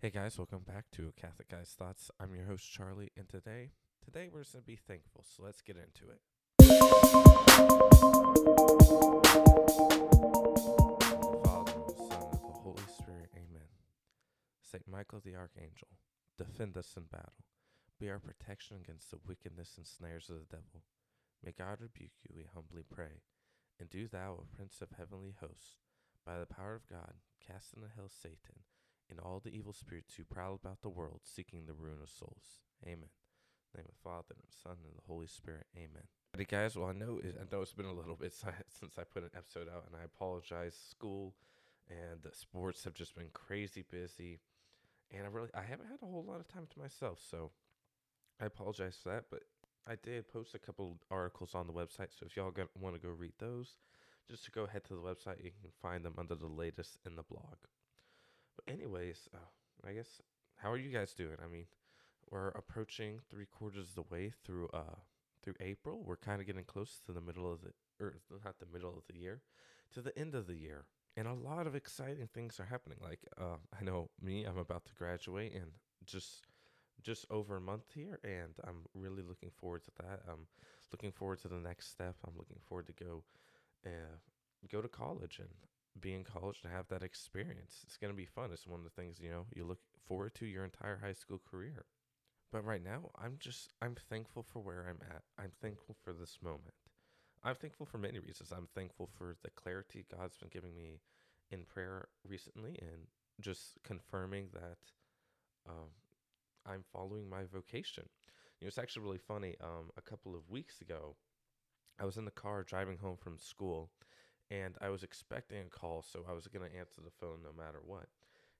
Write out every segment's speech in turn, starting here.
Hey guys, welcome back to Catholic Guys Thoughts. I'm your host Charlie, and today, today we're just gonna be thankful. So let's get into it. Father, Son, of the Holy Spirit. Amen. Saint Michael the Archangel, defend us in battle. Be our protection against the wickedness and snares of the devil. May God rebuke you, we humbly pray. And do thou, O Prince of heavenly hosts, by the power of God, cast into hell Satan and all the evil spirits who prowl about the world seeking the ruin of souls. Amen. Name of the Father and the Son and the Holy Spirit. Amen. Hey guys, well I know it, I know it's been a little bit since I put an episode out, and I apologize. School and the sports have just been crazy busy, and I really I haven't had a whole lot of time to myself, so I apologize for that. But I did post a couple articles on the website, so if y'all want to go read those, just go ahead to the website, you can find them under the latest in the blog. But anyways, uh, I guess how are you guys doing? I mean, we're approaching three quarters of the way through uh through April. We're kind of getting close to the middle of the or not the middle of the year, to the end of the year. And a lot of exciting things are happening. Like uh, I know me, I'm about to graduate in just just over a month here, and I'm really looking forward to that. I'm looking forward to the next step. I'm looking forward to go uh, go to college and be in college and have that experience. It's going to be fun. It's one of the things, you know, you look forward to your entire high school career. But right now, I'm just, I'm thankful for where I'm at. I'm thankful for this moment. I'm thankful for many reasons. I'm thankful for the clarity God's been giving me in prayer recently and just confirming that um, I'm following my vocation. You know, it's actually really funny. Um, a couple of weeks ago, I was in the car driving home from school and I was expecting a call, so I was going to answer the phone no matter what.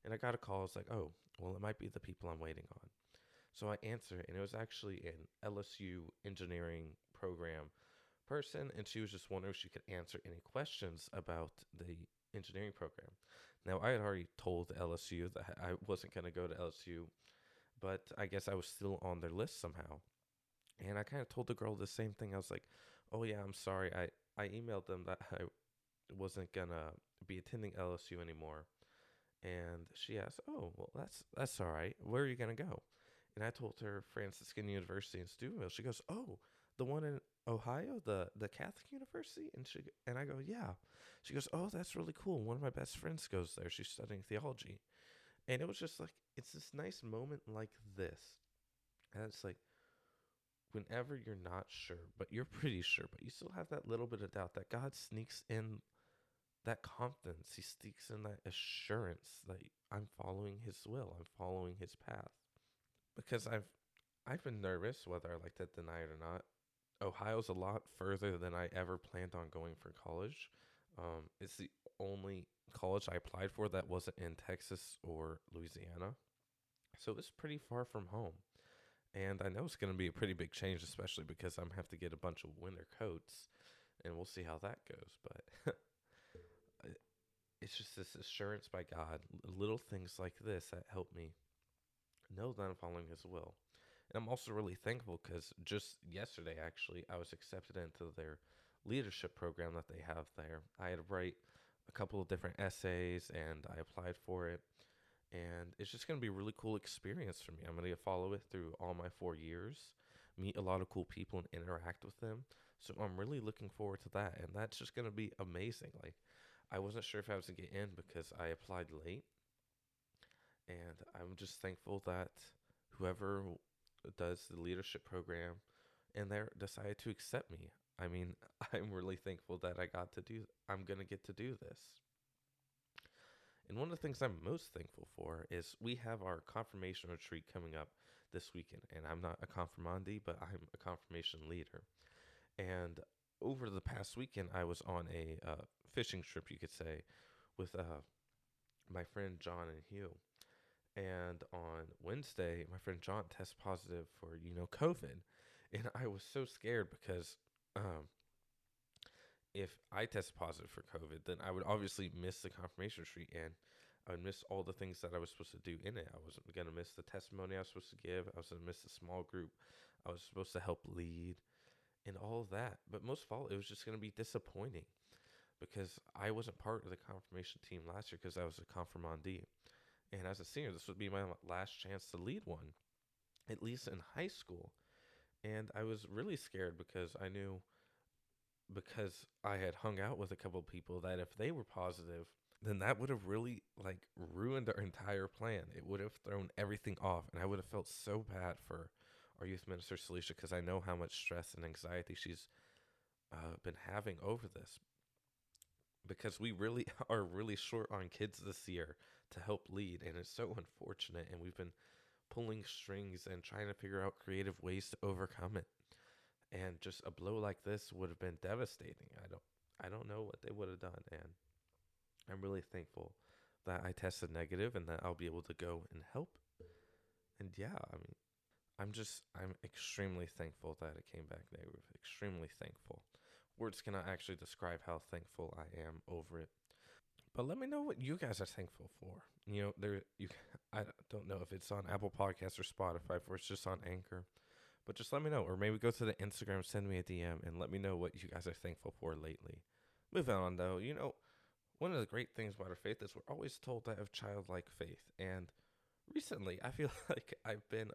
And I got a call. It's like, oh, well, it might be the people I'm waiting on. So I answered, and it was actually an LSU engineering program person, and she was just wondering if she could answer any questions about the engineering program. Now, I had already told LSU that I wasn't going to go to LSU, but I guess I was still on their list somehow. And I kind of told the girl the same thing. I was like, "Oh yeah, I'm sorry. I I emailed them that I wasn't gonna be attending LSU anymore. And she asked, "Oh, well, that's that's all right. Where are you gonna go?" And I told her Franciscan University in Steubenville. She goes, "Oh, the one in Ohio, the the Catholic University?" And she and I go, "Yeah." She goes, "Oh, that's really cool. One of my best friends goes there. She's studying theology." And it was just like it's this nice moment like this, and it's like whenever you're not sure, but you're pretty sure, but you still have that little bit of doubt that God sneaks in that confidence. He speaks in that assurance that I'm following his will. I'm following his path. Because I've I've been nervous whether I like to deny it or not. Ohio's a lot further than I ever planned on going for college. Um, it's the only college I applied for that wasn't in Texas or Louisiana. So it's pretty far from home. And I know it's going to be a pretty big change, especially because I'm going to have to get a bunch of winter coats. And we'll see how that goes. But it's just this assurance by God, little things like this that help me know that I'm following His will. And I'm also really thankful because just yesterday, actually, I was accepted into their leadership program that they have there. I had to write a couple of different essays and I applied for it. And it's just going to be a really cool experience for me. I'm going to follow it through all my four years, meet a lot of cool people and interact with them. So I'm really looking forward to that. And that's just going to be amazing. Like, I wasn't sure if I was to get in because I applied late. And I'm just thankful that whoever does the leadership program and they decided to accept me. I mean, I'm really thankful that I got to do I'm going to get to do this. And one of the things I'm most thankful for is we have our confirmation retreat coming up this weekend. And I'm not a confirmandi, but I'm a confirmation leader. And over the past weekend, I was on a uh, fishing trip, you could say, with uh, my friend John and Hugh. And on Wednesday, my friend John tested positive for, you know, COVID. And I was so scared because um, if I tested positive for COVID, then I would obviously miss the confirmation retreat and I would miss all the things that I was supposed to do in it. I wasn't going to miss the testimony I was supposed to give. I was going to miss the small group I was supposed to help lead and all that. But most of all, it was just going to be disappointing because I wasn't part of the confirmation team last year because I was a confirmandee. And as a senior, this would be my last chance to lead one, at least in high school. And I was really scared because I knew because I had hung out with a couple people that if they were positive, then that would have really like ruined our entire plan. It would have thrown everything off, and I would have felt so bad for our youth minister Celicia because I know how much stress and anxiety she's uh, been having over this. Because we really are really short on kids this year to help lead, and it's so unfortunate. And we've been pulling strings and trying to figure out creative ways to overcome it. And just a blow like this would have been devastating. I don't I don't know what they would have done, and I'm really thankful that I tested negative and that I'll be able to go and help. And yeah, I mean, I'm just, I'm extremely thankful that it came back negative. Extremely thankful. Words cannot actually describe how thankful I am over it. But let me know what you guys are thankful for. You know, there you I don't know if it's on Apple Podcasts or Spotify or it's just on Anchor. But just let me know. Or maybe go to the Instagram, send me a DM, and let me know what you guys are thankful for lately. Moving on though, you know, one of the great things about our faith is we're always told to have childlike faith. And recently, I feel like I've been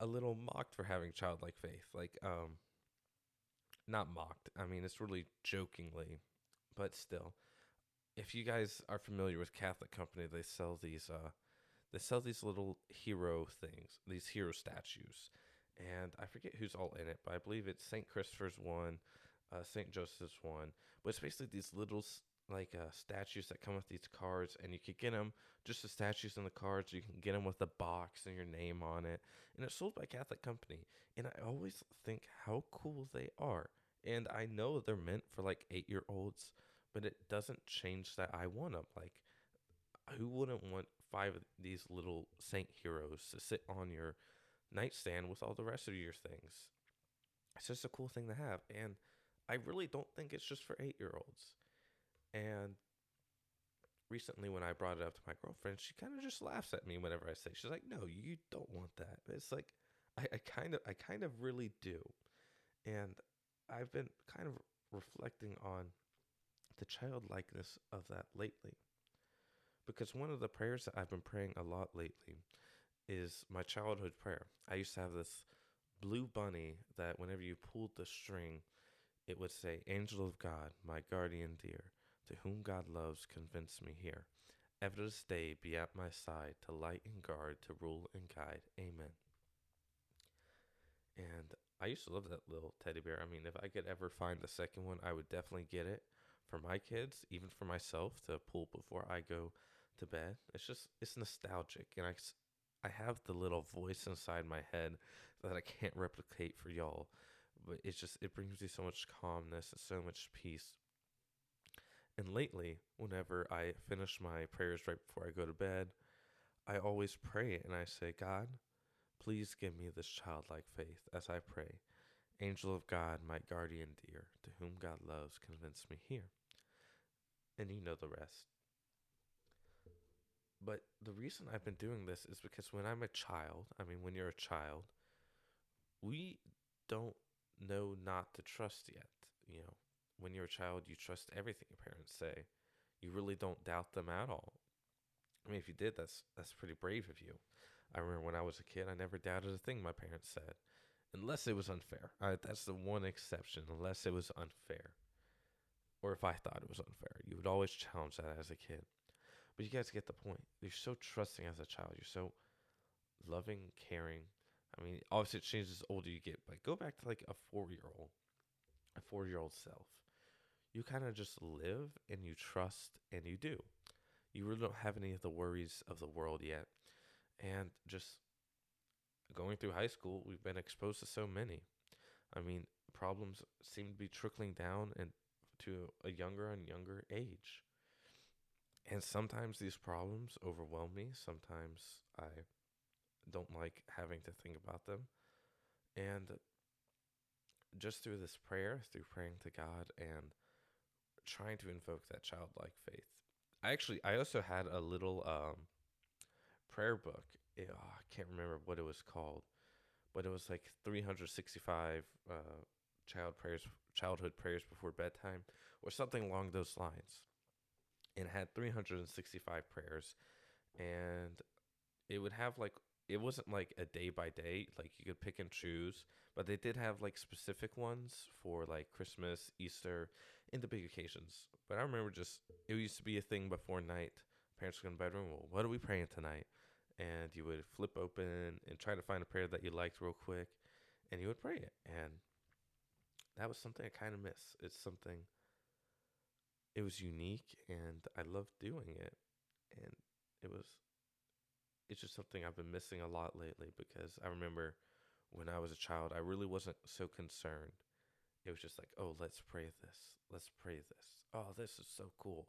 a, little mocked for having childlike faith. Like, um, not mocked. I mean, it's really jokingly, but still. If you guys are familiar with Catholic Company, they sell these uh they sell these little hero things, these hero statues. And I forget who's all in it, but I believe it's St. Christopher's one, uh, St. Joseph's one. But it's basically these little like uh, statues that come with these cards, and you could get them just the statues and the cards. You can get them with the box and your name on it, and it's sold by Catholic Company. And I always think how cool they are, and I know they're meant for like eight year olds, but it doesn't change that I want them. Like, who wouldn't want five of these little saint heroes to sit on your nightstand with all the rest of your things? It's just a cool thing to have, and I really don't think it's just for eight year olds. And recently, when I brought it up to my girlfriend, she kind of just laughs at me whenever I say. She's like, "No, you don't want that." It's like I, I kind of, I kind of really do, and I've been kind of reflecting on the childlikeness of that lately. Because one of the prayers that I've been praying a lot lately is my childhood prayer. I used to have this blue bunny that whenever you pulled the string, it would say, Angel of God, my guardian dear, to whom God loves, convince me here. Ever this day be at my side, to light and guard, to rule and guide. Amen. And I used to love that little teddy bear. I mean, if I could ever find the second one, I would definitely get it for my kids, even for myself to pull before I go to bed. It's just, it's nostalgic. And I, I have the little voice inside my head that I can't replicate for y'all. But it's just, it brings me so much calmness and so much peace and lately, whenever I finish my prayers right before I go to bed, I always pray and I say, God, please give me this childlike faith as I pray. Angel of God, my guardian dear, to whom God loves, convince me here. And you know the rest. But the reason I've been doing this is because when I'm a child, I mean, when you're a child, we don't know not to trust yet. You know, when you're a child, you trust everything your parents say. You really don't doubt them at all. I mean, if you did, that's that's pretty brave of you. I remember when I was a kid, I never doubted a thing my parents said, unless it was unfair. I, that's the one exception, unless it was unfair, or if I thought it was unfair. You would always challenge that as a kid. But you guys get the point. You're so trusting as a child. You're so loving, caring. I mean, obviously it changes the older you get, but go back to like a four year old, a four year old self you kind of just live and you trust and you do. You really don't have any of the worries of the world yet. And just going through high school, we've been exposed to so many. I mean, problems seem to be trickling down and to a younger and younger age. And sometimes these problems overwhelm me. Sometimes I don't like having to think about them. And just through this prayer, through praying to God and trying to invoke that childlike faith. I actually, I also had a little um, prayer book. It, oh, I can't remember what it was called, but it was like 365 uh, child prayers, childhood prayers before bedtime, or something along those lines. And it had 365 prayers, and it would have like it wasn't like a day by day like you could pick and choose but they did have like specific ones for like christmas easter and the big occasions but i remember just it used to be a thing before night. Parents would go in the bedroom well what are we praying tonight? And you would flip open and try to find a prayer that you liked real quick and you would pray it. And that was something i kind of miss. It's something it was unique and i loved doing it. And it was it's just something I've been missing a lot lately because I remember when I was a child, I really wasn't so concerned. It was just like, oh, let's pray this. Let's pray this. Oh, this is so cool.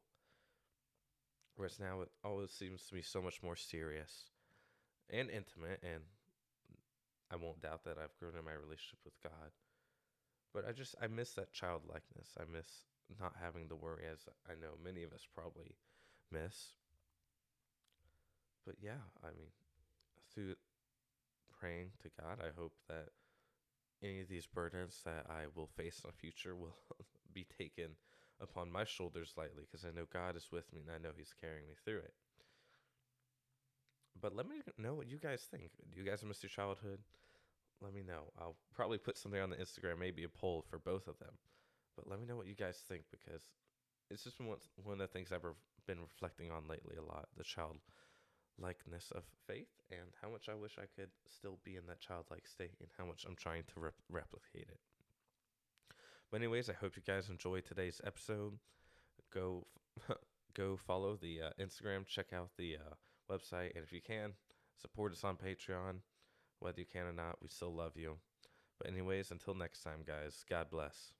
Whereas now it always seems to be so much more serious and intimate. And I won't doubt that I've grown in my relationship with God. But I just, I miss that childlikeness. I miss not having to worry, as I know many of us probably miss but yeah, I mean, through praying to God, I hope that any of these burdens that I will face in the future will be taken upon my shoulders lightly because I know God is with me and I know He's carrying me through it. But let me know what you guys think. Do you guys miss your childhood? Let me know. I'll probably put something on the Instagram, maybe a poll for both of them. But let me know what you guys think because it's just one, one of the things I've been reflecting on lately a lot the child likeness of faith and how much I wish I could still be in that childlike state and how much I'm trying to rep- replicate it. But anyways, I hope you guys enjoyed today's episode. Go go follow the uh, Instagram, check out the uh, website, and if you can, support us on Patreon. Whether you can or not, we still love you. But anyways, until next time, guys, God bless.